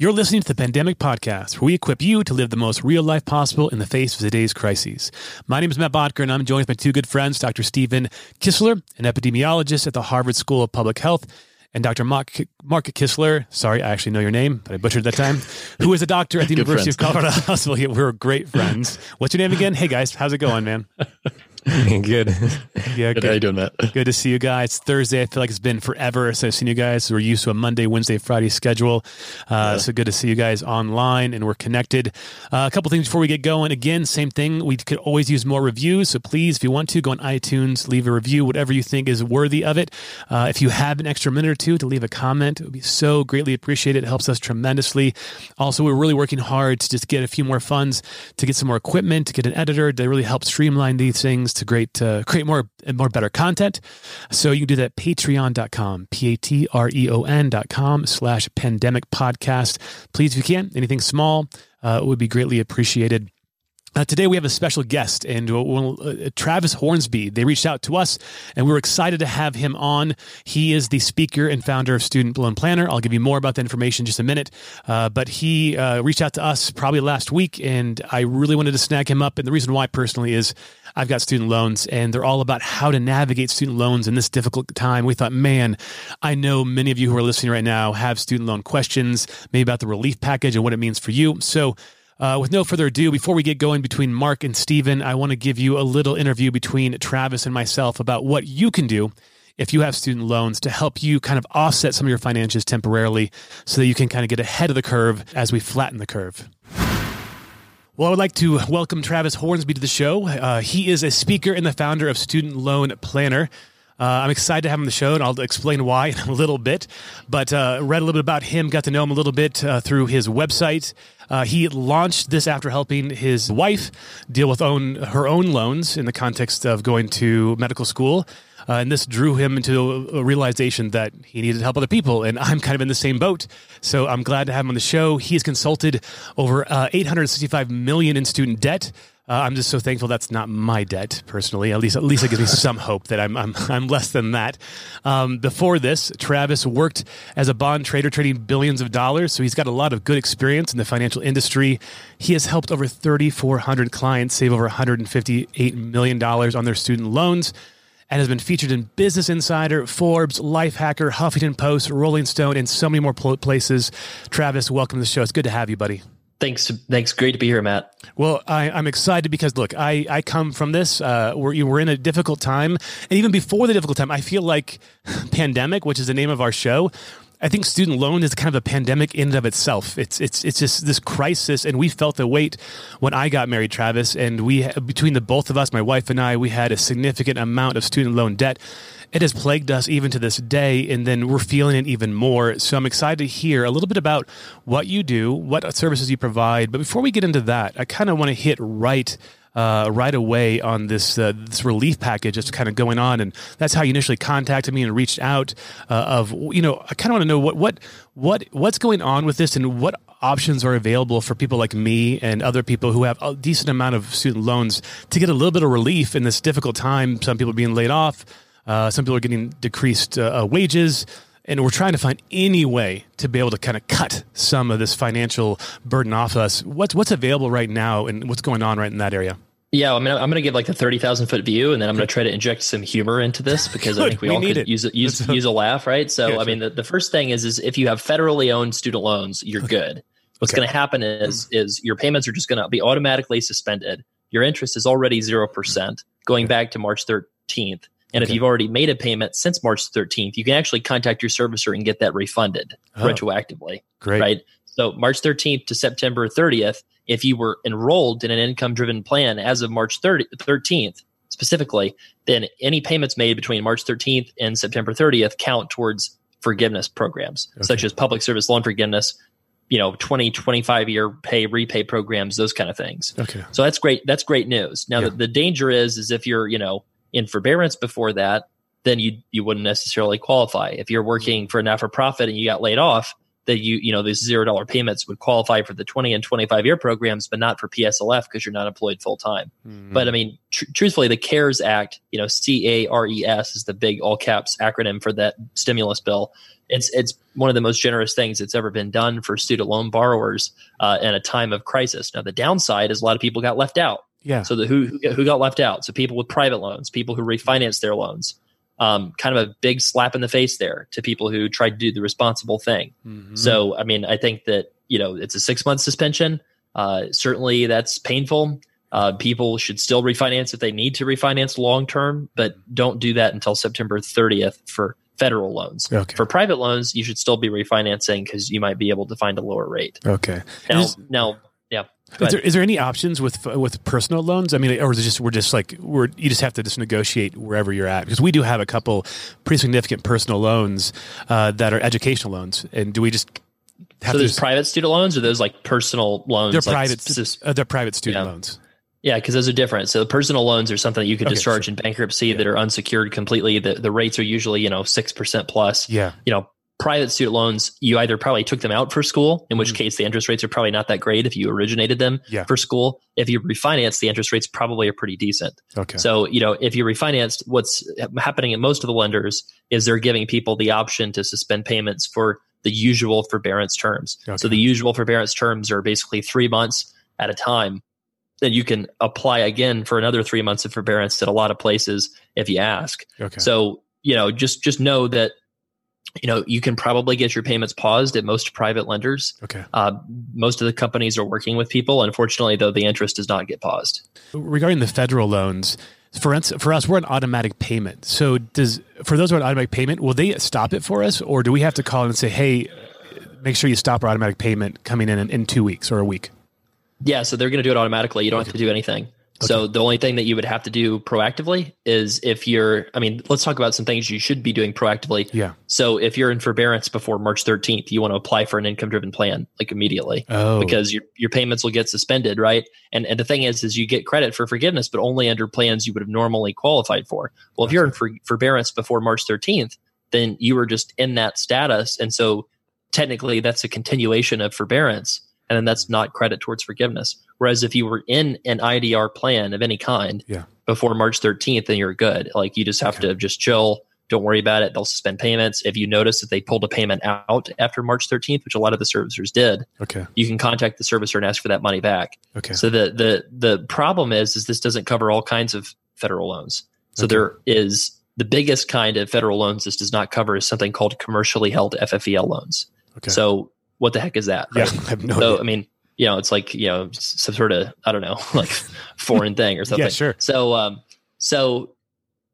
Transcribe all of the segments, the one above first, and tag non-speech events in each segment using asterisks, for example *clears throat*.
You're listening to the Pandemic Podcast, where we equip you to live the most real life possible in the face of today's crises. My name is Matt Bodker, and I'm joined by two good friends, Dr. Stephen Kissler, an epidemiologist at the Harvard School of Public Health, and Dr. Mark, Mark Kissler. Sorry, I actually know your name, but I butchered that time. *laughs* who is a doctor at the University friends. of Colorado Hospital. *laughs* We're great friends. *laughs* What's your name again? Hey guys, how's it going, man? *laughs* good. Yeah, good. How you doing, Matt? Good to see you guys. Thursday. I feel like it's been forever since I've seen you guys. We're used to a Monday, Wednesday, Friday schedule. Uh, yeah. So good to see you guys online and we're connected. Uh, a couple things before we get going. Again, same thing. We could always use more reviews. So please, if you want to, go on iTunes, leave a review, whatever you think is worthy of it. Uh, if you have an extra minute or two to leave a comment, it would be so greatly appreciated. It helps us tremendously. Also, we're really working hard to just get a few more funds, to get some more equipment, to get an editor to really help streamline these things to great uh, create more and more better content. So you can do that patreon.com, P-A-T-R-E-O-N.com slash pandemic podcast. Please, if you can, anything small uh, would be greatly appreciated. Uh, today we have a special guest, and uh, Travis Hornsby. They reached out to us, and we were excited to have him on. He is the speaker and founder of Student Loan Planner. I'll give you more about that information in just a minute. Uh, but he uh, reached out to us probably last week, and I really wanted to snag him up. And the reason why, personally, is I've got student loans, and they're all about how to navigate student loans in this difficult time. We thought, man, I know many of you who are listening right now have student loan questions, maybe about the relief package and what it means for you. So uh, with no further ado, before we get going between Mark and Stephen, I want to give you a little interview between Travis and myself about what you can do if you have student loans to help you kind of offset some of your finances temporarily so that you can kind of get ahead of the curve as we flatten the curve. Well, I would like to welcome Travis Hornsby to the show. Uh, he is a speaker and the founder of Student Loan Planner. Uh, I'm excited to have him on the show, and I'll explain why *laughs* in a little bit. But uh, read a little bit about him, got to know him a little bit uh, through his website. Uh, he launched this after helping his wife deal with own her own loans in the context of going to medical school. Uh, and this drew him into a, realization that he needed to help other people. And I'm kind of in the same boat. So I'm glad to have him on the show. He has consulted over uh, 865 million in student debt. Uh, I'm just so thankful that's not my debt personally. At least, at least it gives me *laughs* some hope that I'm I'm, I'm less than that. Um, before this, Travis worked as a bond trader, trading billions of dollars. So he's got a lot of good experience in the financial industry. He has helped over 3,400 clients save over 158 million dollars on their student loans and has been featured in Business Insider, Forbes, Lifehacker, Huffington Post, Rolling Stone, and so many more places. Travis, welcome to the show. It's good to have you, buddy. Thanks. Thanks. Great to be here, Matt. Well, I, am excited because look, I, I come from this. Uh, we're, we're in a difficult time. And even before the difficult time, I feel like *laughs* pandemic, which is the name of our show, I think student loan is kind of a pandemic in and of itself. It's it's it's just this crisis, and we felt the weight when I got married, Travis, and we between the both of us, my wife and I, we had a significant amount of student loan debt. It has plagued us even to this day, and then we're feeling it even more. So I'm excited to hear a little bit about what you do, what services you provide. But before we get into that, I kind of want to hit right uh, right away on this uh, this relief package that's kind of going on, and that's how you initially contacted me and reached out. Uh, of you know, I kind of want to know what what what what's going on with this, and what options are available for people like me and other people who have a decent amount of student loans to get a little bit of relief in this difficult time. Some people being laid off. Uh, some people are getting decreased uh, uh, wages and we're trying to find any way to be able to kind of cut some of this financial burden off us. What's what's available right now, and what's going on right in that area? Yeah, I mean, I'm going to give like the thirty thousand foot view, and then I'm going to try to inject some humor into this because I *laughs* think we, we all could it. use a, use use a laugh, right? So, yeah, I mean, the, the first thing is is if you have federally owned student loans, you're okay. good. What's okay. going to happen is is your payments are just going to be automatically suspended. Your interest is already zero percent going back to March 13th. And okay. if you've already made a payment since March 13th, you can actually contact your servicer and get that refunded oh, retroactively. Great. Right. So March 13th to September 30th, if you were enrolled in an income driven plan as of March 30, 13th specifically, then any payments made between March 13th and September 30th count towards forgiveness programs, okay. such as public service loan forgiveness, you know 20 25 year pay repay programs those kind of things okay so that's great that's great news now yeah. the, the danger is is if you're you know in forbearance before that, then you you wouldn't necessarily qualify. If you're working for a not for profit and you got laid off, that you you know these zero dollar payments would qualify for the 20 and 25 year programs but not for pslf because you're not employed full time mm-hmm. but i mean tr- truthfully the cares act you know c-a-r-e-s is the big all caps acronym for that stimulus bill it's it's one of the most generous things that's ever been done for student loan borrowers uh, in a time of crisis now the downside is a lot of people got left out yeah so the who who got left out so people with private loans people who refinance their loans um, kind of a big slap in the face there to people who tried to do the responsible thing. Mm-hmm. So, I mean, I think that, you know, it's a six month suspension. Uh, certainly that's painful. Uh, people should still refinance if they need to refinance long term, but don't do that until September 30th for federal loans. Okay. For private loans, you should still be refinancing because you might be able to find a lower rate. Okay. Now, now yeah. Is there, is there any options with with personal loans? I mean, or is it just we're just like we're you just have to just negotiate wherever you're at because we do have a couple pretty significant personal loans uh, that are educational loans, and do we just have so there's just, private student loans or those like personal loans? They're like private. uh, they're private student yeah. loans. Yeah, because those are different. So personal loans are something that you could okay, discharge sure. in bankruptcy yeah. that are unsecured completely. The the rates are usually you know six percent plus. Yeah, you know private student loans, you either probably took them out for school, in which mm-hmm. case the interest rates are probably not that great if you originated them yeah. for school. If you refinance, the interest rates probably are pretty decent. Okay. So, you know, if you refinanced, what's happening at most of the lenders is they're giving people the option to suspend payments for the usual forbearance terms. Okay. So the usual forbearance terms are basically three months at a time. Then you can apply again for another three months of forbearance at a lot of places if you ask. Okay. So, you know, just just know that you know you can probably get your payments paused at most private lenders. Okay. Uh, most of the companies are working with people. Unfortunately though the interest does not get paused. Regarding the federal loans for us, for us we're an automatic payment. So does for those who are an automatic payment will they stop it for us? Or do we have to call and say hey make sure you stop our automatic payment coming in in, in two weeks or a week yeah so they're going to do it automatically. You don't okay. have to do anything Okay. So the only thing that you would have to do proactively is if you're, I mean, let's talk about some things you should be doing proactively. Yeah. So if you're in forbearance before March 13th, you want to apply for an income driven plan like immediately oh. because your, your payments will get suspended. Right. And, and the thing is, is you get credit for forgiveness, but only under plans you would have normally qualified for. Well, if you're in for, forbearance before March 13th, then you were just in that status. And so technically that's a continuation of forbearance and then that's not credit towards forgiveness. Whereas if you were in an IDR plan of any kind yeah. before March 13th, then you're good. Like you just have okay. to just chill. Don't worry about it. They'll suspend payments. If you notice that they pulled a payment out after March 13th, which a lot of the servicers did, okay, you can contact the servicer and ask for that money back. Okay. So the the the problem is is this doesn't cover all kinds of federal loans. So okay. there is the biggest kind of federal loans this does not cover is something called commercially held FFEL loans. Okay. So what the heck is that? Right? Yeah, *laughs* I have no so, idea. I mean, you know, it's like, you know, some sort of, I don't know, *laughs* like foreign thing or *laughs* something. Yeah, sure. So, um, so,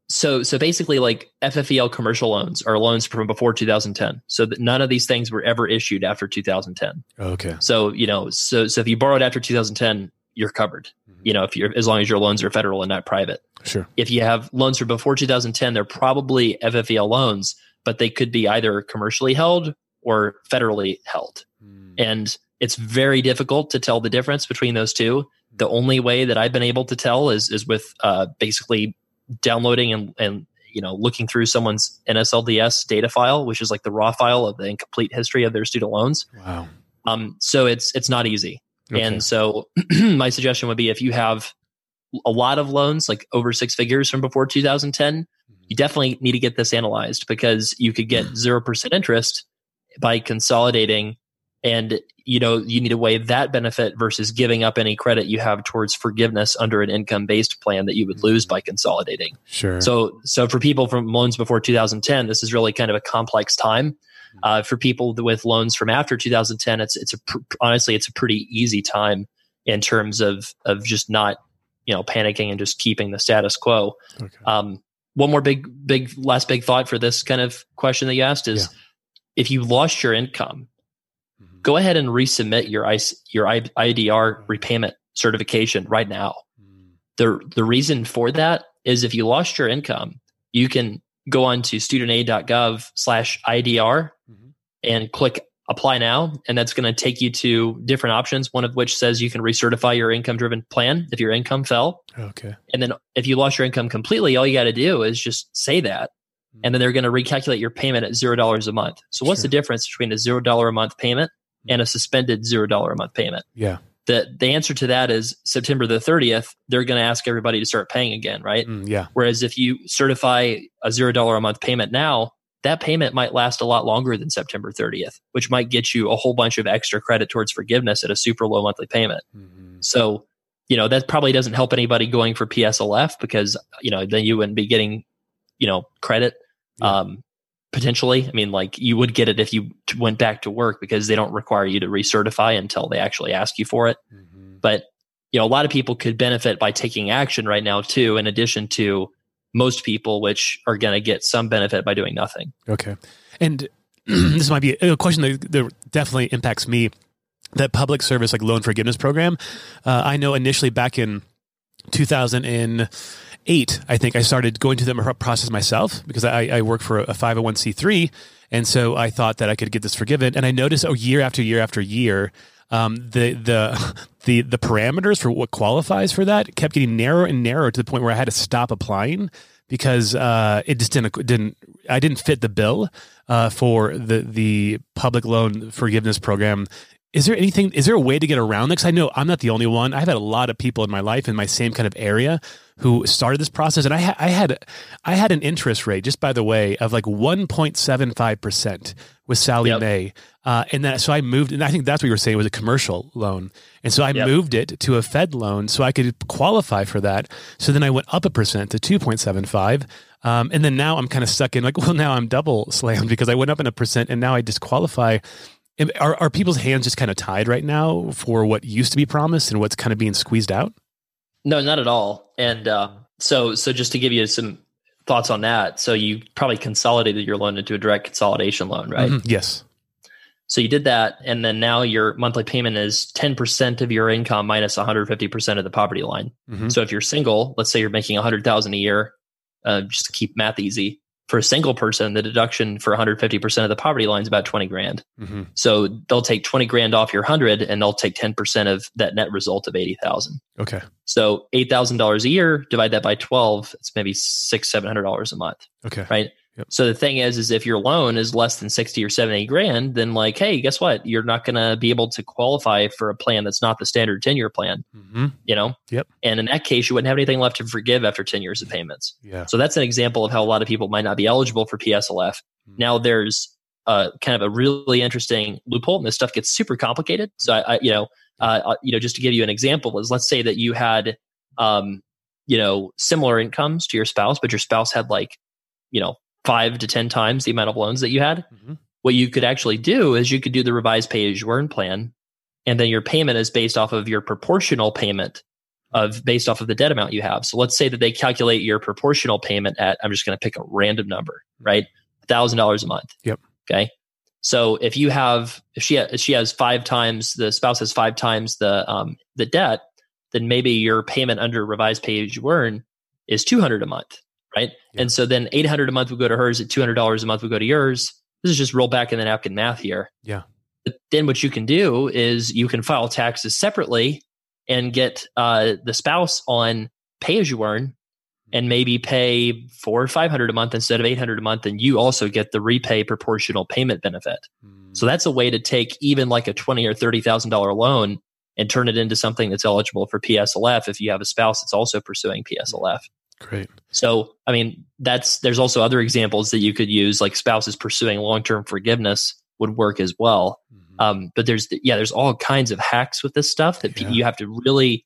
so, so basically like FFEL commercial loans are loans from before 2010. So that none of these things were ever issued after 2010. Okay. So, you know, so, so if you borrowed after 2010, you're covered, mm-hmm. you know, if you're, as long as your loans are federal and not private. Sure. If you have loans from before 2010, they're probably FFEL loans, but they could be either commercially held or federally held. Mm. And it's very difficult to tell the difference between those two. The only way that I've been able to tell is is with uh, basically downloading and, and you know looking through someone's NSLDS data file, which is like the raw file of the incomplete history of their student loans. Wow. Um, so it's it's not easy. Okay. And so *clears throat* my suggestion would be if you have a lot of loans, like over six figures from before 2010, mm-hmm. you definitely need to get this analyzed because you could get *clears throat* 0% interest by consolidating and you know you need to weigh that benefit versus giving up any credit you have towards forgiveness under an income based plan that you would lose by consolidating. Sure. So so for people from loans before 2010 this is really kind of a complex time. Uh, for people with loans from after 2010 it's it's a pr- honestly it's a pretty easy time in terms of of just not you know panicking and just keeping the status quo. Okay. um, one more big big last big thought for this kind of question that you asked is yeah if you lost your income, mm-hmm. go ahead and resubmit your your IDR repayment certification right now. Mm. The the reason for that is if you lost your income, you can go on to studentaid.gov slash IDR mm-hmm. and click apply now. And that's going to take you to different options, one of which says you can recertify your income driven plan if your income fell. Okay. And then if you lost your income completely, all you got to do is just say that and then they're going to recalculate your payment at zero dollars a month. So what's sure. the difference between a zero dollar a month payment and a suspended zero dollar a month payment? Yeah. The the answer to that is September the 30th, they're going to ask everybody to start paying again, right? Mm, yeah. Whereas if you certify a zero dollar a month payment now, that payment might last a lot longer than September 30th, which might get you a whole bunch of extra credit towards forgiveness at a super low monthly payment. Mm-hmm. So, you know, that probably doesn't help anybody going for PSLF because, you know, then you wouldn't be getting, you know, credit. Yeah. Um, potentially. I mean, like you would get it if you went back to work because they don't require you to recertify until they actually ask you for it. Mm-hmm. But you know, a lot of people could benefit by taking action right now too, in addition to most people, which are going to get some benefit by doing nothing. Okay, and *clears throat* this might be a question that, that definitely impacts me. That public service like loan forgiveness program, uh, I know initially back in 2000 and eight, I think I started going through the process myself because I, I work for a 501c3. And so I thought that I could get this forgiven. And I noticed oh, year after year after year, um, the the *laughs* the the parameters for what qualifies for that kept getting narrower and narrower to the point where I had to stop applying because uh, it just didn't didn't I didn't fit the bill uh, for the the public loan forgiveness program is there anything is there a way to get around this i know i'm not the only one. I've had a lot of people in my life in my same kind of area who started this process and i, ha- I had i had an interest rate just by the way of like 1.75% with Sallie yep. Mae. Uh, and that so i moved and i think that's what you were saying was a commercial loan. And so i yep. moved it to a FedLoan so i could qualify for that. So then i went up a percent to 2.75 um, and then now i'm kind of stuck in like *laughs* well now i'm double slammed because i went up in a percent and now i disqualify are, are people's hands just kind of tied right now for what used to be promised and what's kind of being squeezed out? No, not at all. And uh, so, so just to give you some thoughts on that, so you probably consolidated your loan into a direct consolidation loan, right? Mm-hmm. Yes. So you did that, and then now your monthly payment is ten percent of your income minus minus one hundred fifty percent of the poverty line. Mm-hmm. So if you're single, let's say you're making a hundred thousand a year, uh, just to keep math easy, for a single person, the deduction for 150% of the poverty line is about 20 grand. Mm-hmm. So they'll take 20 grand off your 100 and they'll take 10% of that net result of 80,000. Okay. So $8,000 a year, divide that by 12, it's maybe six, $700 a month. Okay. Right. Yep. So the thing is, is if your loan is less than 60 or 70 grand, then like, hey, guess what? You're not going to be able to qualify for a plan that's not the standard 10 year plan, mm-hmm. you know? Yep. And in that case, you wouldn't have anything left to forgive after 10 years of payments. Yeah. So that's an example of how a lot of people might not be eligible for PSLF. Mm-hmm. Now there's uh, kind of a really interesting loophole and this stuff gets super complicated. So I, I you know, uh, uh, you know, just to give you an example is let's say that you had, um, you know, similar incomes to your spouse, but your spouse had like, you know, five to 10 times the amount of loans that you had. Mm-hmm. What you could actually do is you could do the revised pay as you earn plan. And then your payment is based off of your proportional payment of based off of the debt amount you have. So let's say that they calculate your proportional payment at, I'm just going to pick a random number, mm-hmm. right? thousand dollars a month. Yep. Okay. So if you have, if she, if she has five times, the spouse has five times the, um, the debt, then maybe your payment under revised pay as you earn is 200 a month right? Yeah. And so then 800 a month would go to hers, at $200 a month would go to yours. This is just roll back in the napkin math here. Yeah. But then what you can do is you can file taxes separately and get uh, the spouse on pay as you earn and maybe pay four or 500 a month instead of 800 a month. And you also get the repay proportional payment benefit. Mm. So that's a way to take even like a 20 or $30,000 loan and turn it into something that's eligible for PSLF if you have a spouse that's also pursuing PSLF. Great. So, I mean, that's there's also other examples that you could use, like spouses pursuing long term forgiveness would work as well. Mm-hmm. Um, but there's yeah, there's all kinds of hacks with this stuff that yeah. you have to really,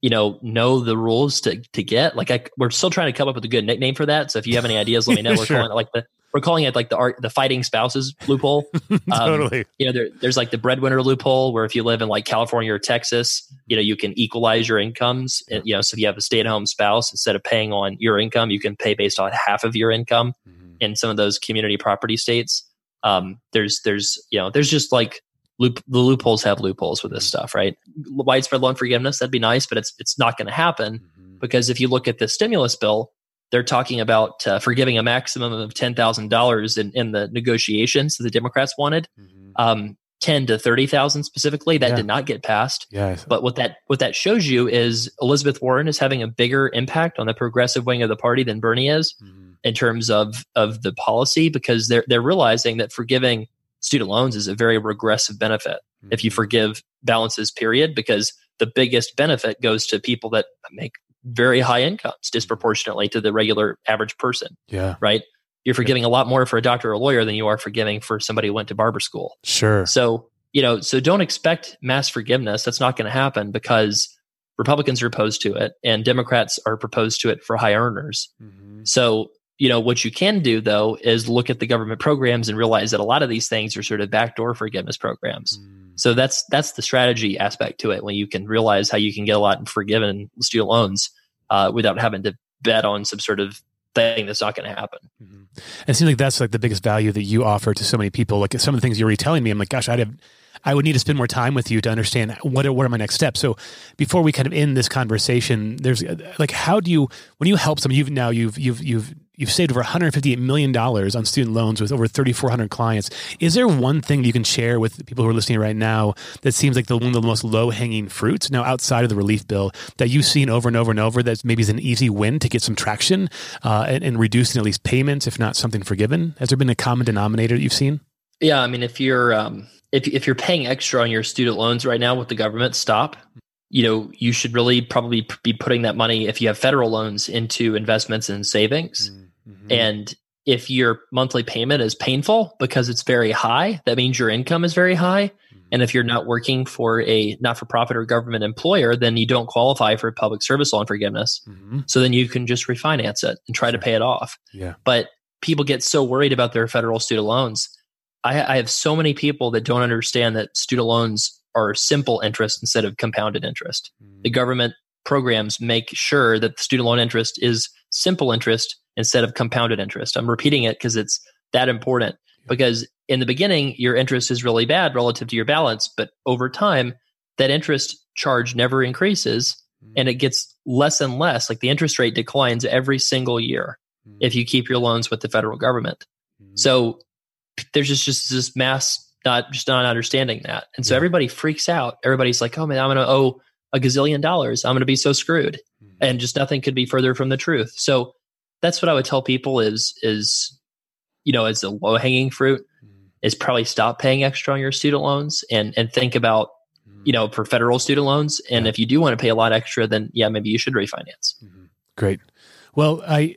you know, know the rules to to get. Like, I, we're still trying to come up with a good nickname for that. So if you have any ideas, let me know. *laughs* We're sure. calling it like the we're calling it like the art, the fighting spouses loophole. *laughs* Um, totally. You know, there, there's like the breadwinner loophole where if you live in like California or Texas, you know, you can equalize your incomes. And, you know, so if you have a stay at home spouse, instead of paying on your income, you can pay based on half of your income mm-hmm. in some of those community property states. Um, there's, there's, you know, there's just like loop, the loopholes have loopholes with this mm-hmm. stuff, right? Widespread loan forgiveness, that'd be nice, but it's, it's not going to happen mm-hmm. because if you look at the stimulus bill, they're talking about uh, forgiving a maximum of ten thousand dollars in in the negotiations that the Democrats wanted. Mm-hmm. Um, 10 to 30,000 specifically that yeah. did not get passed. Yeah. But what that what that shows you is Elizabeth Warren is having a bigger impact on the progressive wing of the party than Bernie is. Mm-hmm. in terms of of the policy because they're they're realizing that forgiving student loans is a very regressive benefit mm-hmm. if you mm-hmm. forgive balances period because the biggest benefit goes to people that make very high incomes disproportionately to the regular average person yeah. right? You're forgiving a lot more for a doctor or a lawyer than you are forgiving for somebody who went to barber school. Sure. So you know so don't expect mass forgiveness. That's not going to happen because republicans are opposed to it and democrats are proposed to it for high earners. Mm-hmm. so you know what you can do though is look at the government programs and realize that a lot of these things are sort of backdoor forgiveness programs mm. so that's that's the strategy aspect to it when you can realize how you can get a lot in forgiven student loans uh, without having to bet on some sort of thing that's not going to happen. Mm-hmm. It seems like that's like the biggest value that you offer to so many people. Like some of the things you're telling me, I'm like, gosh, I'd have I would need to spend more time with you to understand what are, what are my next steps. So before we kind of end this conversation, there's like how do you when you help someone you've now you've you've you've you've saved over 158 million dollars on student loans with over 3400 clients. Is there one thing you can share with people who are listening right now that seems like the one of the most low hanging fruits now outside of the relief bill that you've seen over and over and over that maybe is an easy win to get some traction uh, and, and reducing at least payments, if not something forgiven? Has there been a common denominator that you've seen? Yeah, I mean, if you're um, if if you're paying extra on your student loans right now with the government, stop. You know, you should really probably be putting that money if you have federal loans into investments and savings. Mm-hmm. And if your monthly payment is painful because it's very high, that means your income is very high. Mm-hmm. And if you're not working for a not for profit or government employer, then you don't qualify for public service loan forgiveness. Mm-hmm. So then you can just refinance it and try to pay it off. Yeah. But people get so worried about their federal student loans I, I have so many people that don't understand that student loans are simple interest instead of compounded interest. Mm. The government programs make sure that the student loan interest is simple interest instead of compounded interest. I'm repeating it because it's that important. Because in the beginning, your interest is really bad relative to your balance, but over time, that interest charge never increases mm. and it gets less and less. Like the interest rate declines every single year mm. if you keep your loans with the federal government. Mm. So there's just just this mass not just not understanding that, and so yeah. everybody freaks out. Everybody's like, "Oh man, I'm going to owe a gazillion dollars. I'm going to be so screwed," mm-hmm. and just nothing could be further from the truth. So that's what I would tell people is is you know as a low hanging fruit mm-hmm. is probably stop paying extra on your student loans and and think about mm-hmm. you know for federal student loans and yeah. if you do want to pay a lot extra then yeah maybe you should refinance mm-hmm. great well i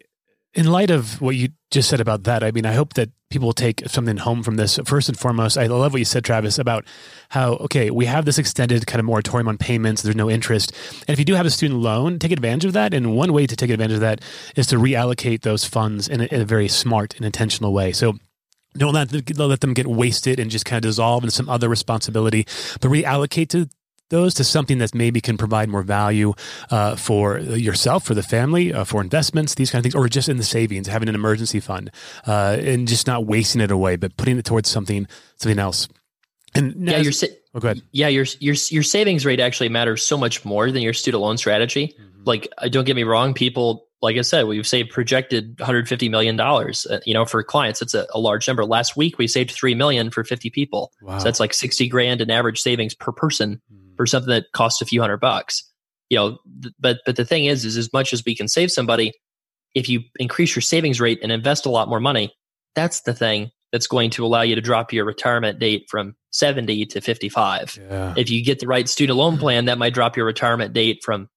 in light of what you just said about that, I mean, I hope that people will take something home from this. First and foremost, I love what you said, Travis, about how, okay, we have this extended kind of moratorium on payments. There's no interest. And if you do have a student loan, take advantage of that. And one way to take advantage of that is to reallocate those funds in a, in a very smart and intentional way. So, don't let, let them get wasted and just kind of dissolve into some other responsibility, but reallocate to those to something that maybe can provide more value uh, for yourself, for the family, uh, for investments, these kind of things, or just in the savings, having an emergency fund, uh, and just not wasting it away, but putting it towards something something else. And yeah, your sa- oh, go ahead. Yeah, your your your savings rate actually matters so much more than your student loan strategy. Mm-hmm. Like, uh, don't get me wrong, people. Like I said, we've saved projected 150 million dollars. Uh, you know, for clients, it's a, a, large number. Last week, we saved three million for 50 people. Wow. So that's like 60 grand in average savings per person. Mm-hmm for something that costs a few hundred bucks. You know, th- but but the thing is, is as much as we can save somebody, if you increase your savings rate and invest a lot more money, that's the thing that's going to allow you to drop your retirement date from 70 to 55. Yeah. If you get the right student loan plan, that might drop your retirement date from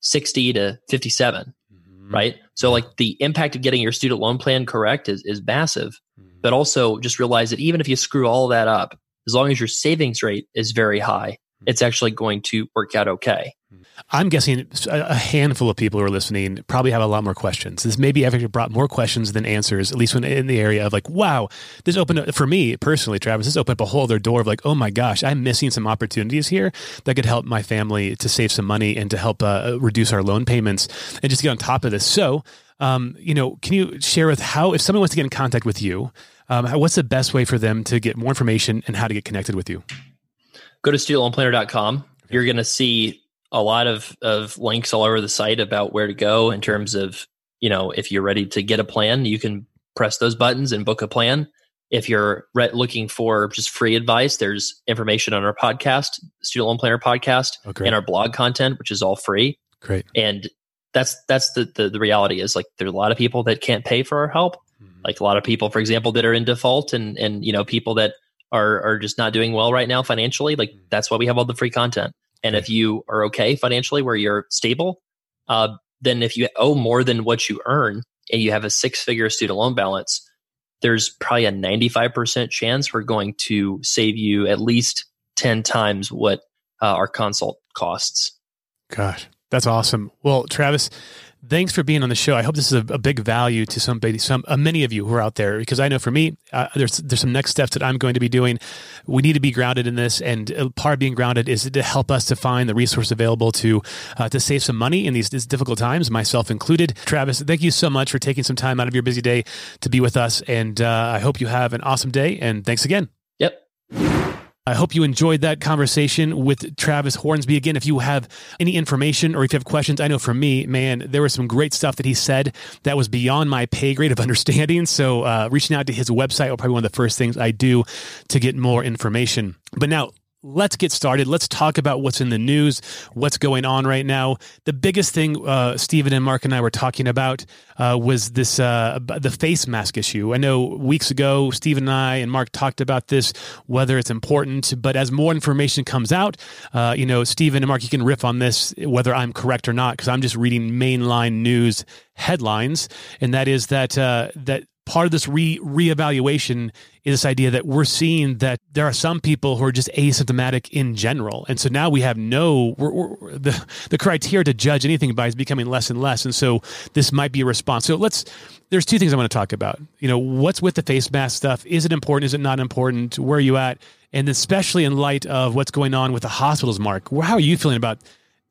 60 to 57. Mm-hmm. Right. So, like the impact of getting your student loan plan correct is, is massive. Mm-hmm. But also just realize that even if you screw all that up, as long as your savings rate is very high, it's actually going to work out okay. I'm guessing a handful of people who are listening probably have a lot more questions. This maybe actually brought more questions than answers, at least when in the area of like, wow, this opened up, for me personally, Travis, this opened up a whole other door of like, oh my gosh, I'm missing some opportunities here that could help my family to save some money and to help uh, reduce our loan payments and just get on top of this. So, um, you know, can you share with how, if someone wants to get in contact with you, um, what's the best way for them to get more information and how to get connected with you? Go to studentloanplanner.com. You're going to see a lot of, of links all over the site about where to go in terms of, you know, if you're ready to get a plan, you can press those buttons and book a plan. If you're re- looking for just free advice, there's information on our podcast, Student Loan Planner podcast, oh, and our blog content, which is all free. Great. And that's that's the, the, the reality is like there's a lot of people that can't pay for our help. Mm-hmm. Like a lot of people, for example, that are in default and and you know people that are are just not doing well right now financially. Like mm-hmm. that's why we have all the free content. And if you are okay financially, where you're stable, uh, then if you owe more than what you earn and you have a six figure student loan balance, there's probably a 95% chance we're going to save you at least 10 times what uh, our consult costs. Gosh, that's awesome. Well, Travis, thanks for being on the show. I hope this is a, a big value to somebody, some uh, many of you who are out there, because I know for me, uh, there's there's some next steps that I'm going to be doing. We need to be grounded in this, and uh, part of being grounded is to help us to find the resource available to uh, to save some money in these, these difficult times, myself included. Travis, thank you so much for taking some time out of your busy day to be with us, and uh, I hope you have an awesome day. And thanks again. Yep. I hope you enjoyed that conversation with Travis Hornsby. Again, if you have any information or if you have questions, I know for me, man, there was some great stuff that he said that was beyond my pay grade of *laughs* understanding. So, uh, reaching out to his website will probably one of the first things I do to get more information. But now, let's get started. Let's talk about what's in the news, what's going on right now. The biggest thing uh, Stephen and Mark and I were talking about uh, was this uh, the face mask issue. I know weeks ago, Stephen and I and Mark talked about this, whether it's important. But as more information comes out, uh, you know, Stephen and Mark, you can riff on this, whether I'm correct or not, because I'm just reading mainline news headlines, and that is that uh, that part of this re reevaluation is this idea that we're seeing that there are some people who are just asymptomatic in general, and so now we have no we're, we're, the the criteria to judge anything by is becoming less and less, and so this might be a response. So let's. There's two things I want to talk about. You know, what's with the face mask stuff? Is it important? Is it not important? Where are you at? And especially in light of what's going on with the hospitals, Mark, how are you feeling about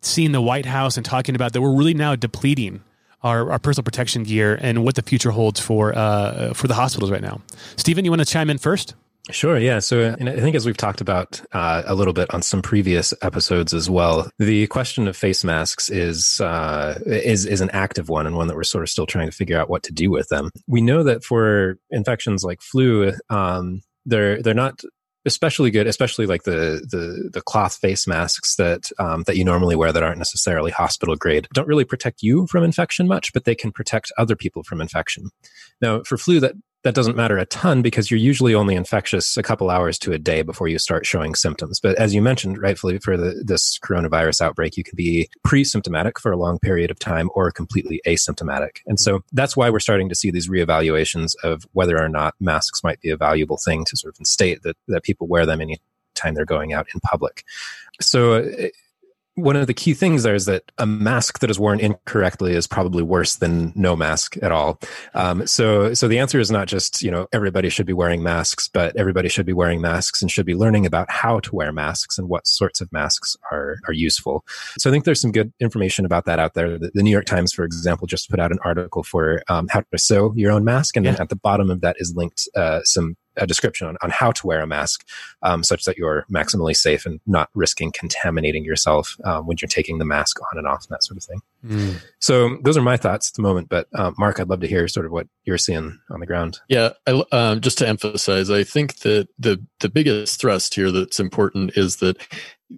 seeing the White House and talking about that we're really now depleting our, our personal protection gear and what the future holds for uh, for the hospitals right now. Stephen, you want to chime in first? Sure. Yeah. So and I think as we've talked about uh, a little bit on some previous episodes as well, the question of face masks is uh, is is an active one and one that we're sort of still trying to figure out what to do with them. We know that for infections like flu, um, they're they're not especially good, especially like the the the cloth face masks that um, that you normally wear that aren't necessarily hospital grade. Don't really protect you from infection much, but they can protect other people from infection. Now, for flu, that that doesn't matter a ton because you're usually only infectious a couple hours to a day before you start showing symptoms. But as you mentioned, rightfully, for the, this coronavirus outbreak, you can be pre symptomatic for a long period of time or completely asymptomatic. And so that's why we're starting to see these reevaluations of whether or not masks might be a valuable thing to sort of state that, that people wear them anytime they're going out in public. So one of the key things there is that a mask that is worn incorrectly is probably worse than no mask at all. Um, so, so the answer is not just you know everybody should be wearing masks, but everybody should be wearing masks and should be learning about how to wear masks and what sorts of masks are are useful. So, I think there's some good information about that out there. The, the New York Times, for example, just put out an article for um, how to sew your own mask, and yeah. at the bottom of that is linked uh, some a description on, on how to wear a mask um, such that you're maximally safe and not risking contaminating yourself um, when you're taking the mask on and off and that sort of thing. Mm. So those are my thoughts at the moment. But uh, Mark, I'd love to hear sort of what you're seeing on the ground. Yeah, I, um, just to emphasize, I think that the the biggest thrust here that's important is that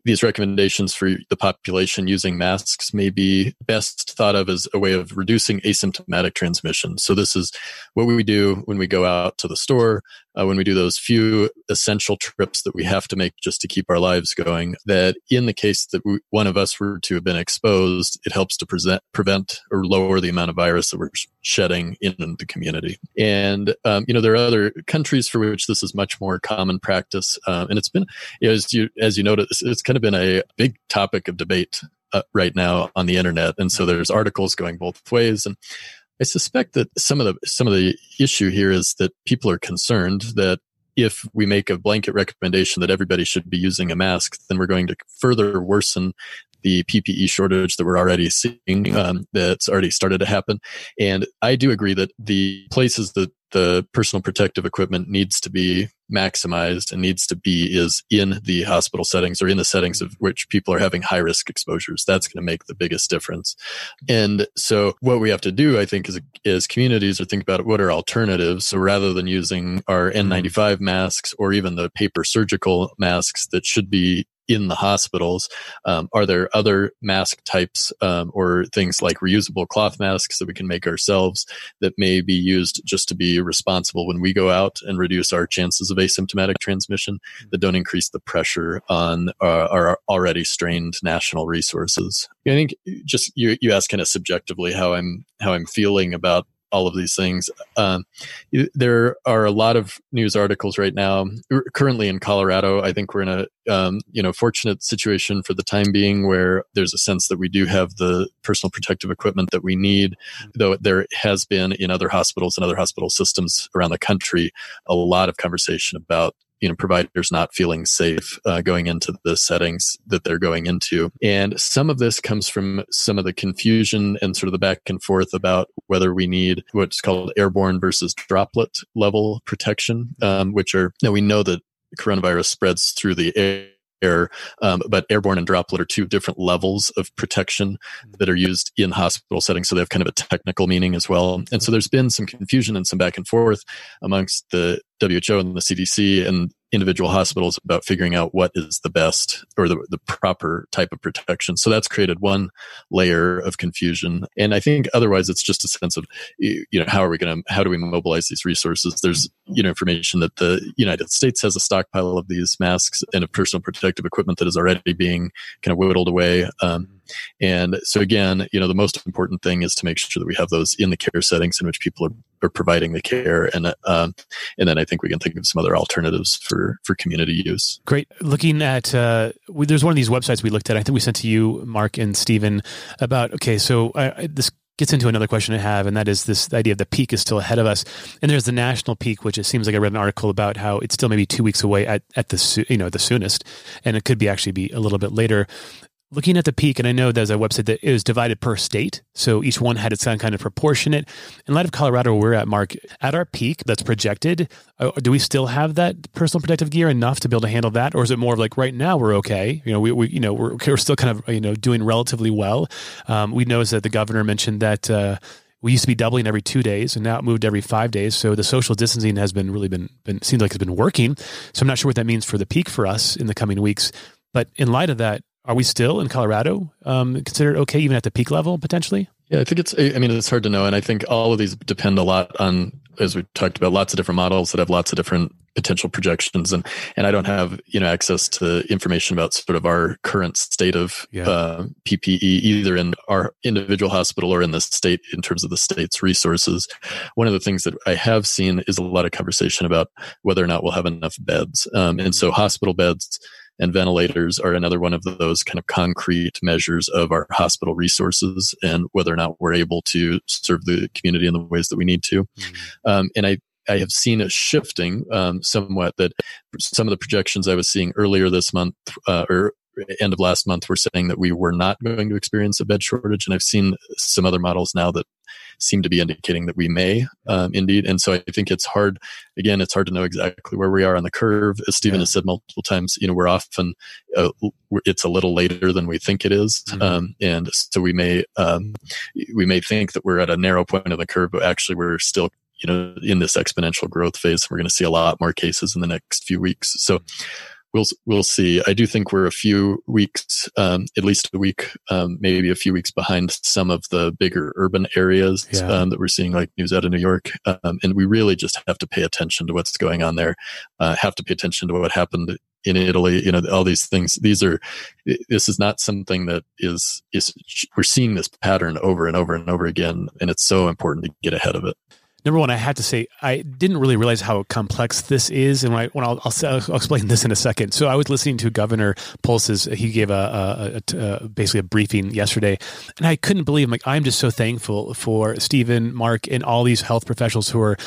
these recommendations for the population using masks may be best thought of as a way of reducing asymptomatic transmission. So this is what we do when we go out to the store, uh, when we do those few essential trips that we have to make just to keep our lives going. That in the case that we, one of us were to have been exposed, it helps to present, prevent or lower the amount of virus that we're shedding in the community. And um, you know there are other countries for which this is much more common practice, uh, and it's been as you as you noted, it's kind of been a big topic of debate uh, right now on the internet, and so there's articles going both ways. And I suspect that some of the some of the issue here is that people are concerned that if we make a blanket recommendation that everybody should be using a mask, then we're going to further worsen the PPE shortage that we're already seeing um, that's already started to happen. And I do agree that the places that the personal protective equipment needs to be maximized and needs to be is in the hospital settings or in the settings of which people are having high risk exposures. That's going to make the biggest difference. And so what we have to do, I think, is, is communities are think about what are alternatives. So rather than using our N95 masks or even the paper surgical masks that should be in the hospitals. Um, are there other mask types um, or things like reusable cloth masks that we can make ourselves that may be used just to be responsible when we go out and reduce our chances of asymptomatic transmission that don't increase the pressure on uh, our already strained national resources? I think just you, you ask kind of subjectively how I'm how I'm feeling about all of these things. Um, there are a lot of news articles right now. Currently in Colorado, I think we're in a um, you know fortunate situation for the time being, where there's a sense that we do have the personal protective equipment that we need. Though there has been in other hospitals and other hospital systems around the country a lot of conversation about you know providers not feeling safe uh, going into the settings that they're going into. And some of this comes from some of the confusion and sort of the back and forth about whether we need what's called airborne versus droplet level protection um, which are you know, we know that coronavirus spreads through the air air, um, but airborne and droplet are two different levels of protection that are used in hospital settings. So they have kind of a technical meaning as well. And so there's been some confusion and some back and forth amongst the WHO and the CDC and individual hospitals about figuring out what is the best or the, the proper type of protection. So that's created one layer of confusion. And I think otherwise it's just a sense of, you know, how are we going to, how do we mobilize these resources? There's, you know, information that the United States has a stockpile of these masks and of personal protective equipment that is already being kind of whittled away. Um, and so again, you know, the most important thing is to make sure that we have those in the care settings in which people are, are providing the care. And, um, and then I think we can think of some other alternatives for, for community use. Great. Looking at, uh, we, there's one of these websites we looked at. I think we sent to you, Mark and Stephen about, okay, so I, this gets into another question I have, and that is this idea of the peak is still ahead of us. And there's the national peak, which it seems like I read an article about how it's still maybe two weeks away at, at the you know the soonest, and it could be actually be a little bit later looking at the peak, and I know there's a website that is divided per state, so each one had its own kind of proportionate. In light of Colorado, where we're at, Mark, at our peak that's projected, uh, do we still have that personal protective gear enough to be able to handle that, or is it more of like right now we're okay? You know, we, we you know we're, we're still kind of you know doing relatively well. Um, we noticed that the governor mentioned that. Uh, we used to be doubling every two days and now it moved every five days so the social distancing has been really been, been seems like it's been working so i'm not sure what that means for the peak for us in the coming weeks but in light of that are we still in Colorado um, considered okay, even at the peak level potentially? Yeah, I think it's. I mean, it's hard to know, and I think all of these depend a lot on, as we talked about, lots of different models that have lots of different potential projections, and and I don't have you know access to information about sort of our current state of yeah. uh, PPE either in our individual hospital or in the state in terms of the state's resources. One of the things that I have seen is a lot of conversation about whether or not we'll have enough beds, um, and so hospital beds and ventilators are another one of those kind of concrete measures of our hospital resources and whether or not we're able to serve the community in the ways that we need to. Mm-hmm. Um, and I, I have seen a shifting um, somewhat that some of the projections I was seeing earlier this month uh, or end of last month were saying that we were not going to experience a bed shortage. And I've seen some other models now that seem to be indicating that we may um, indeed. And so I think it's hard, again, it's hard to know exactly where we are on the curve. As Stephen yeah. has said multiple times, you know, we're often, uh, it's a little later than we think it is. Mm-hmm. Um, and so we may, um, we may think that we're at a narrow point of the curve, but actually we're still you know in this exponential growth phase we're going to see a lot more cases in the next few weeks so we'll we'll see. I do think we're a few weeks, um, at least a week, um, maybe a few weeks behind some of the bigger urban areas yeah. um, that we're seeing, like news out of New York. Um, and we really just have to pay attention to what's going on there. Uh, have to pay attention to what happened in Italy. You know, all these things. These are. This is not something that is is. We're seeing this pattern over and over and over again, and it's so important to get ahead of it number one, I had to say I didn't really realize how complex this is, and when, I, when I'll, I'll, I'll, explain this in a second. So I was listening to Governor Polis's. He gave a, a, a, a, uh, basically a briefing yesterday, and I couldn't believe. I'm like, I'm just so thankful for Stephen, Mark, and all these health professionals who are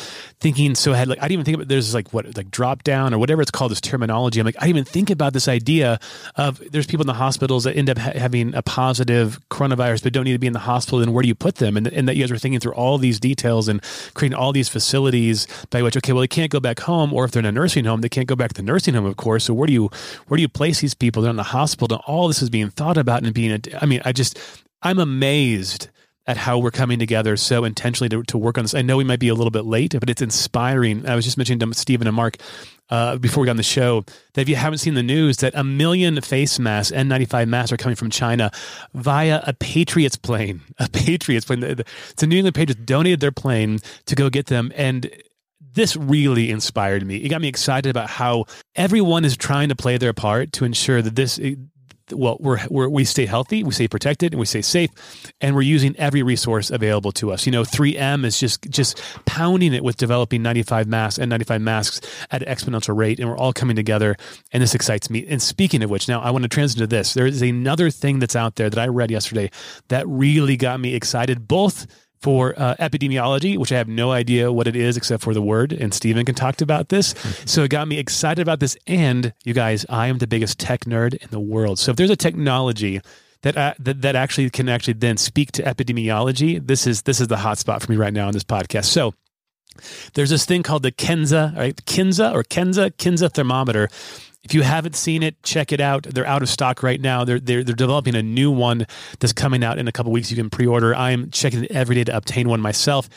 thinking so ahead. Like I didn't even think about there's like what like drop down or whatever it's called. This terminology. I'm like I didn't even think about this idea of there's people in the hospitals that end up ha- having a positive coronavirus but don't need to be in the hospital. Then where do you put them? And, and that you guys were thinking through all these details and creating all these facilities by which okay, well they can't go back home, or if they're in a nursing home, they can't go back to the nursing home, of course. So where do you where do you place these people? They're in the hospital. And all this is being thought about and being. I mean, I just I'm amazed at how we're coming together so intentionally to, to work on this. I know we might be a little bit late, but it's inspiring. I was just mentioning to Stephen and Mark uh, before we got on the show that if you haven't seen the news, that a million face masks, N95 masks, are coming from China via a Patriots plane. A Patriots plane. The, the New England Patriots donated their plane to go get them, and this really inspired me. It got me excited about how everyone is trying to play their part to ensure that this well, we're, we're, we stay healthy, we stay protected, and we stay safe, and we're using every resource available to us. You know, 3M is just just pounding it with developing 95 masks and 95 masks at an exponential rate, and we're all coming together, and this excites me. And speaking of which, now I want to transition to this. There is another thing that's out there that I read yesterday that really got me excited, both for uh, epidemiology, which I have no idea what it is except for the word, and Stephen can talk about this. So it got me excited about this. And you guys, I am the biggest tech nerd in the world. So if there's a technology that, uh, that that actually can actually then speak to epidemiology, this is this is the hot spot for me right now on this podcast. So there's this thing called the Kenza, right? Kinsa or Kenza Kinsa thermometer if you haven't seen it, check it out. They're out of stock right now. They're they're, they're developing a new one that's coming out in a couple weeks. You can pre-order. I'm checking it every day to obtain one myself.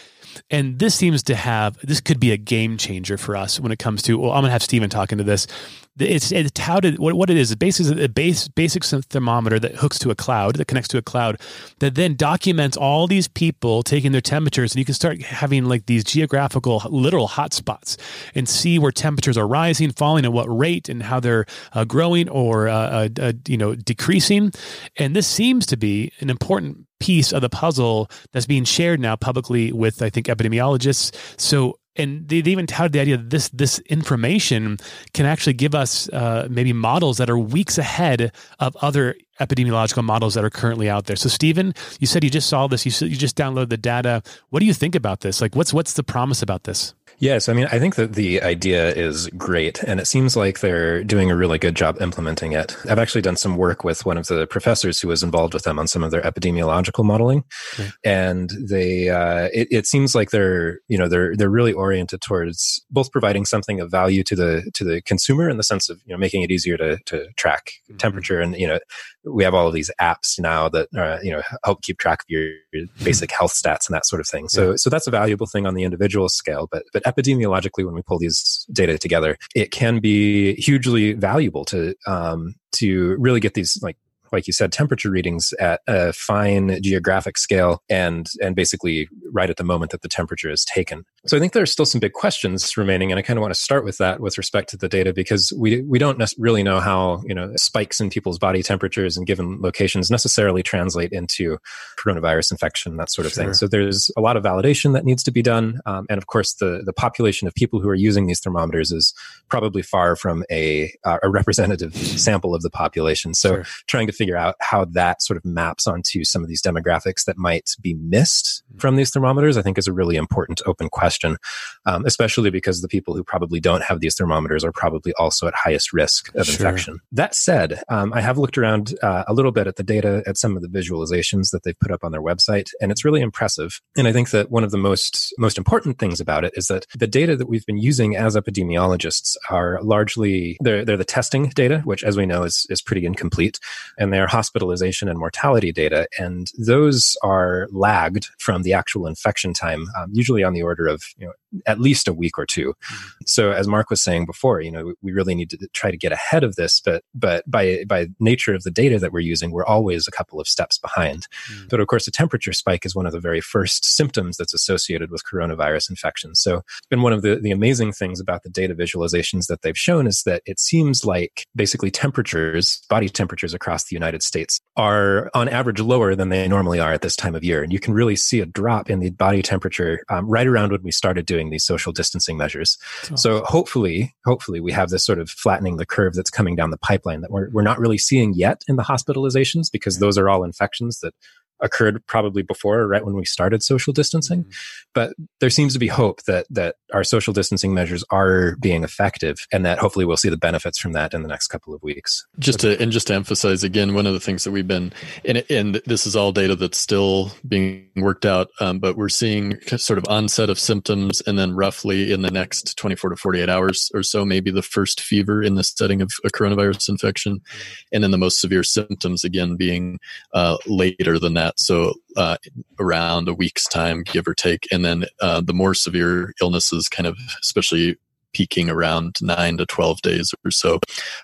And this seems to have this could be a game changer for us when it comes to. Well, I'm gonna have Stephen talk into this it's, it's touted what, what it is. It basically a base basic thermometer that hooks to a cloud that connects to a cloud that then documents all these people taking their temperatures, and you can start having like these geographical literal hotspots and see where temperatures are rising, falling, at what rate, and how they're uh, growing or uh, uh, uh you know decreasing. And this seems to be an important piece of the puzzle that's being shared now publicly with I think epidemiologists. So and they, even touted the idea that this this information can actually give us uh, maybe models that are weeks ahead of other epidemiological models that are currently out there. So, Stephen, you said you just saw this. You you just downloaded the data. What do you think about this? Like, what's what's the promise about this? Yes, I mean, I think that the idea is great, and it seems like they're doing a really good job implementing it. I've actually done some work with one of the professors who was involved with them on some of their epidemiological modeling, okay. and they uh, it, it, seems like they're you know they're they're really oriented towards both providing something of value to the to the consumer in the sense of you know making it easier to to track mm-hmm. temperature and you know we have all of these apps now that uh, you know help keep track of your, your basic health stats and that sort of thing. So yeah. so that's a valuable thing on the individual scale. But but epidemiologically, when we pull these data together, it can be hugely valuable to um, to really get these like like you said, temperature readings at a fine geographic scale and and basically right at the moment that the temperature is taken. So I think there are still some big questions remaining, and I kind of want to start with that with respect to the data because we we don't really know how you know spikes in people's body temperatures in given locations necessarily translate into coronavirus infection, that sort of sure. thing. So there's a lot of validation that needs to be done, um, and of course the the population of people who are using these thermometers is probably far from a uh, a representative sample of the population. So sure. trying to figure out how that sort of maps onto some of these demographics that might be missed from these thermometers, I think is a really important open question question, um, especially because the people who probably don't have these thermometers are probably also at highest risk of sure. infection. That said, um, I have looked around uh, a little bit at the data at some of the visualizations that they've put up on their website, and it's really impressive. And I think that one of the most most important things about it is that the data that we've been using as epidemiologists are largely they're they're the testing data, which, as we know, is is pretty incomplete, and they're hospitalization and mortality data, and those are lagged from the actual infection time, um, usually on the order of you know at least a week or 2 mm-hmm. So as Mark was saying before, you know we really need to try to get ahead of this, but but by by nature of the data that we're using, we're always a couple of steps behind. Mm-hmm. But of course, a temperature spike is one of the very first symptoms that's associated with coronavirus infection. So it's been one of the the amazing things about the data visualizations that they've shown is that it seems like basically temperatures, body temperatures across the United States are on average lower than they normally are at this time of year, and you can really see a drop in the body temperature um, right around when we started doing these social distancing measures. Oh. So hopefully, hopefully we have this sort of flattening the curve that's coming down the pipeline that we're, we're not really seeing yet in the hospitalizations because those are all infections that occurred probably before, right when we started social distancing. Mm-hmm. But there seems to be hope that that our social distancing measures are being effective, and that hopefully we'll see the benefits from that in the next couple of weeks. Just to and just to emphasize again, one of the things that we've been and and this is all data that's still being worked out, um, but we're seeing sort of onset of symptoms, and then roughly in the next 24 to 48 hours or so, maybe the first fever in the setting of a coronavirus infection, mm-hmm. and then the most severe symptoms again being uh, later than that that. So uh, around a week's time, give or take. And then uh, the more severe illnesses, kind of especially peaking around nine to 12 days or so,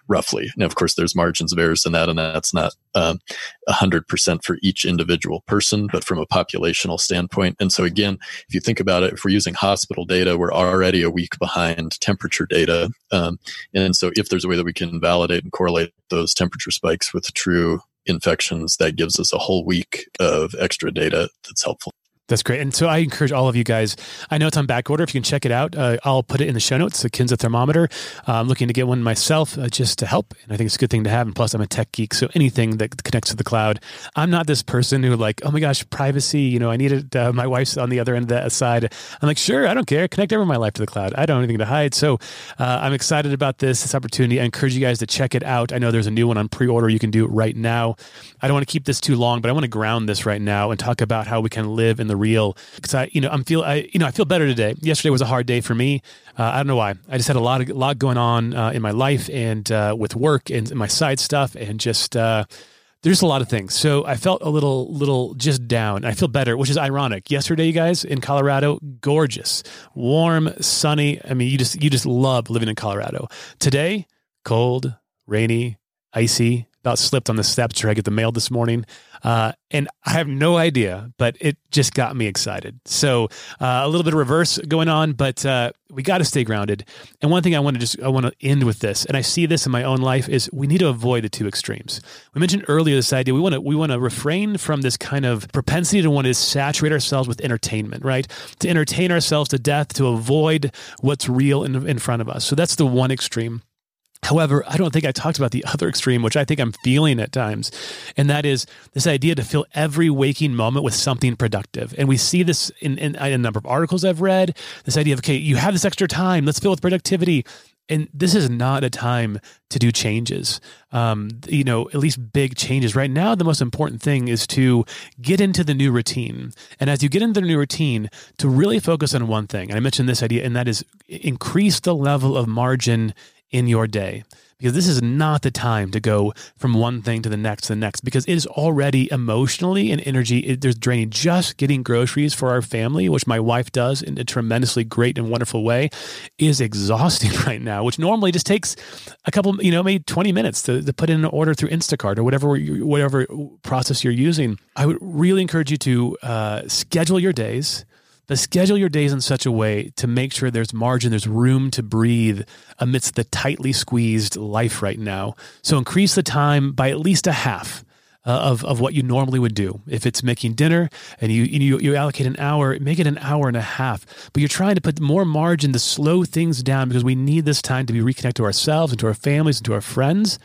roughly. And of course, there's margins of errors in that, and that's not um, 100% for each individual person, but from a populational standpoint. And so, again, if you think about it, if we're using hospital data, we're already a week behind temperature data. Um, and so, if there's a way that we can validate and correlate those temperature spikes with true infections, that gives us a whole week of extra data that's helpful. That's great. And so I encourage all of you guys. I know it's on back order. If you can check it out, uh, I'll put it in the show notes. The Kinsa thermometer. Uh, I'm looking to get one myself uh, just to help. And I think it's a good thing to have. And plus, I'm a tech geek. So anything that connects to the cloud, I'm not this person who, like, oh my gosh, privacy. You know, I needed uh, my wife's on the other end of that side. I'm like, sure, I don't care. Connect every my life to the cloud. I don't have anything to hide. So uh, I'm excited about this, this opportunity. I encourage you guys to check it out. I know there's a new one on pre order. You can do it right now. I don't want to keep this too long, but I want to ground this right now and talk about how we can live in the real. Because I, you know, I'm feel, I, you know, I feel better today. Yesterday was a hard day for me. Uh, I don't know why. I just had a lot of a lot going on uh, in my life and uh, with work and my side stuff, and just uh, there's a lot of things. So I felt a little, little just down. I feel better, which is ironic. Yesterday, you guys in Colorado, gorgeous, warm, sunny. I mean, you just you just love living in Colorado. Today, cold, rainy, icy, about slipped on the steps to I get the mail this morning. Uh, and I have no idea, but it just got me excited. So uh, a little bit of reverse going on, but uh, we got to stay grounded. And one thing I want to just I want to end with this, and I see this in my own life, is we need to avoid the two extremes. We mentioned earlier this idea we want to we want to refrain from this kind of propensity to want to saturate ourselves with entertainment, right? To entertain ourselves to death, to avoid what's real in, in front of us. So that's the one extreme. However, I don't think I talked about the other extreme, which I think I'm feeling at times. And that is this idea to fill every waking moment with something productive. And we see this in, in, in, a number of articles I've read this idea of, okay, you have this extra time, let's fill with productivity. And this is not a time to do changes, um, you know, at least big changes. Right now, the most important thing is to get into the new routine. And as you get into the new routine, to really focus on one thing. And I mentioned this idea, and that is increase the level of margin in your day. Because this is not the time to go from one thing to the next to the next. Because it is already emotionally and energy. It, there's draining just getting groceries for our family which my wife does in a tremendously great and wonderful way is exhausting *laughs* right now which normally just takes a couple you know maybe 20 minutes to, to put in an order through instacart or whatever whatever process you're using. I would really encourage you to uh, schedule your days schedule your days in such a way to make sure there's margin, there's room to breathe amidst the tightly squeezed life right now. So increase the time by at least a half. Uh, of of what you normally would do. If it's making dinner and you, you you allocate an hour, make it an hour and a half. But you're trying to put more margin to slow things down because we need this time to be reconnected to ourselves and to our families and to our friends.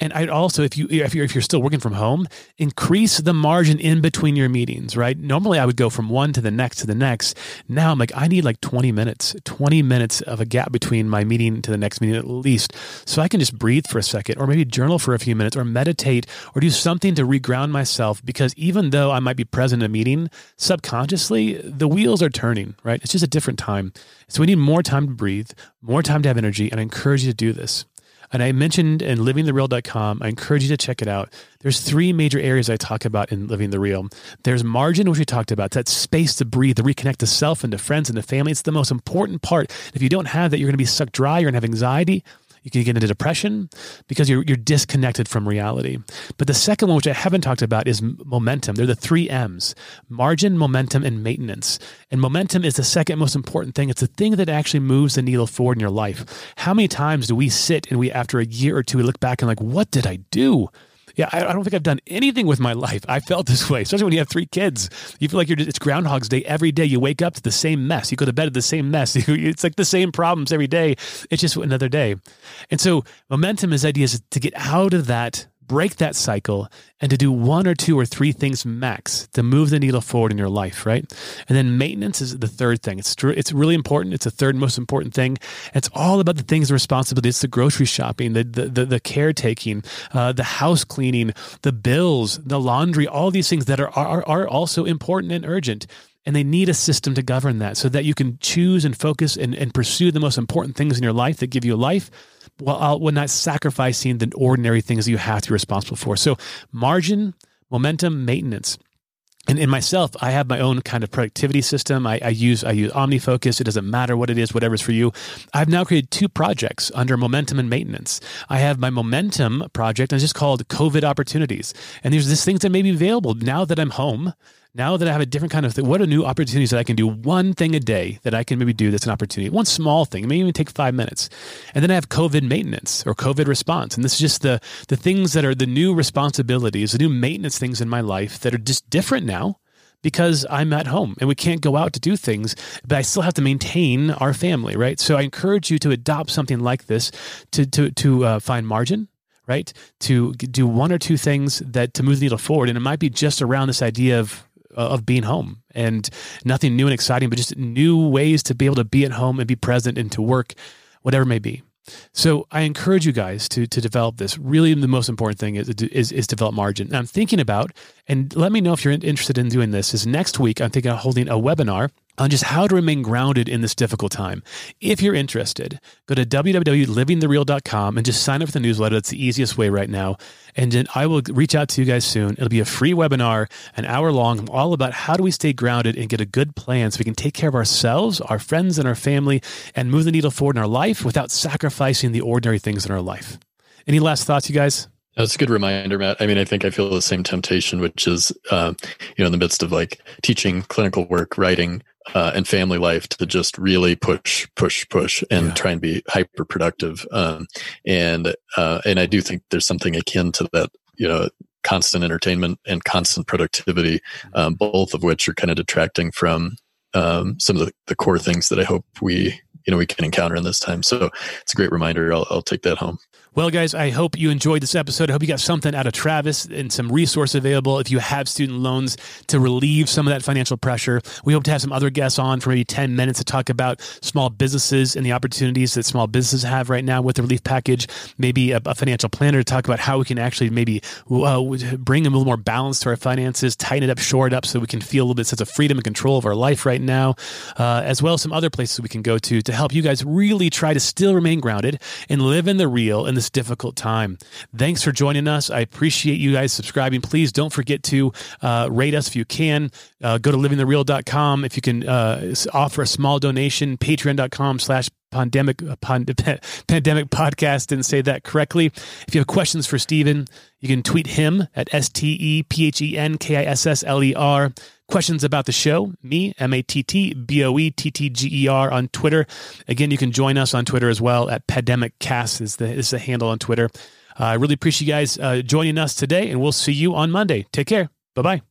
And I'd also, if you if you're if you're still working from home, increase the margin in between your meetings. Right? Normally, I would go from one to the next to the next. Now I'm like, I need like 20 minutes, 20 minutes of a gap between my meeting to the next meeting at least, so I can just breathe for a second, or maybe journal for a few minutes, or meditate, or do something to reground myself. Because even though I might be present in a meeting, subconsciously the wheels are turning. Right? It's just a different time. So we need more time to breathe, more time to have energy, and I encourage you to do this. And I mentioned in livingthereal.com, I encourage you to check it out. There's three major areas I talk about in Living the Real. There's margin, which we talked about. That space to breathe, to reconnect to self and to friends and to family. It's the most important part. If you don't have that, you're going to be sucked dry. You're going to have anxiety. You can get into depression because you're, you're disconnected from reality. But the second one, which I haven't talked about, is momentum. They're the three M's margin, momentum, and maintenance. And momentum is the second most important thing. It's the thing that actually moves the needle forward in your life. How many times do we sit and we, after a year or two, we look back and like, what did I do? Yeah, I, I, don't think I've done anything with my life. I felt this way, especially when you have three kids. You feel like you're it's Groundhog's Day every day. You wake up to the same mess. You go to bed at the same mess. *laughs* it's like the same problems every day. It's just another day. And so momentum is ideas to get out of that break that cycle and to do one or two or three things max to move the needle forward in your life, right? And then maintenance is the third thing. It's true. It's really important. It's the third most important thing. It's all about the things, the responsibility. It's the grocery shopping, the the the, the caretaking, uh, the house cleaning, the bills, the laundry, all these things that are are, are also important and urgent. And they need a system to govern that so that you can choose and focus and, and pursue the most important things in your life that give you life while, uh, while not sacrificing the ordinary things that you have to be responsible for. So, margin, momentum, maintenance. and in myself, I have my own kind of productivity system. I, I, use I use OmniFocus. It doesn't matter what it is, whatever's for you. I've now created two projects under momentum and maintenance. I have my momentum project, and it's just called COVID opportunities. And there's these things that may be available now that I'm home. Now that I have a different kind of thing, what are new opportunities that I can do one thing a day that I can maybe do that's an opportunity, one small thing, it may even take five minutes. And then I have COVID maintenance or COVID response. And this is just the, the things that are the new responsibilities, the new maintenance things in my life that are just different now because I'm at home and we can't go out to do things, but I still have to maintain our family, right? So I encourage you to adopt something like this to, to, to uh, find margin, right? To do one or two things that to move the needle forward. And it might be just around this idea of Uh, of being home and nothing new and exciting, but just new ways to be able to be at home and be present and to work, whatever may be. So I encourage you guys to to develop this. Really, the most important thing is is, is develop margin. And I'm thinking about, and let me know if you're interested in doing this. Is next week I'm thinking of holding a webinar on just how to remain grounded in this difficult time. If you're interested, go to www.livingthereal.com and just sign up for the newsletter. That's the easiest way right now. And then I will reach out to you guys soon. It'll be a free webinar, an hour long, all about how do we stay grounded and get a good plan so we can take care of ourselves, our friends, and our family and move the needle forward in our life without sacrificing the ordinary things in our life. Any last thoughts, you guys? That's a good reminder, Matt. I mean, I think I feel the same temptation, which is, uh, you know, in the midst of like teaching clinical work, writing, uh, and family life to just really push, push, push, and yeah. try and be hyper productive. Um, and uh, and I do think there's something akin to that, you know, constant entertainment and constant productivity, um, both of which are kind of detracting from um, some of the, the core things that I hope we you know we can encounter in this time. So it's a great reminder. I'll, I'll take that home. Well, guys, I hope you enjoyed this episode. I hope you got something out of Travis and some resource available if you have student loans to relieve some of that financial pressure. We hope to have some other guests on for maybe 10 minutes to talk about small businesses and the opportunities that small businesses have right now with the relief package. Maybe a, a financial planner to talk about how we can actually maybe uh, bring a little more balance to our finances, tighten it up, shore it up so we can feel a little bit sense of freedom and control of our life right now, uh, as well as some other places we can go to to help you guys really try to still remain grounded and live in the real in this difficult time. Thanks for joining us. I appreciate you guys subscribing. Please don't forget to uh, rate us if you can. Uh, go to livingthereal.com if you can uh, offer a small donation. Patreon.com slash pandemic *laughs* pandemic podcast didn't say that correctly if you have questions for Stephen you can tweet him at s-t-e-p-h-e-n-k-i-s-s-l-e-r questions about the show, me, M A T T B O E T T G E R on Twitter. Again, you can join us on Twitter as well at Pandemic Cast is the, is the handle on Twitter. Uh, I really appreciate you guys uh, joining us today, and we'll see you on Monday. Take care. Bye bye.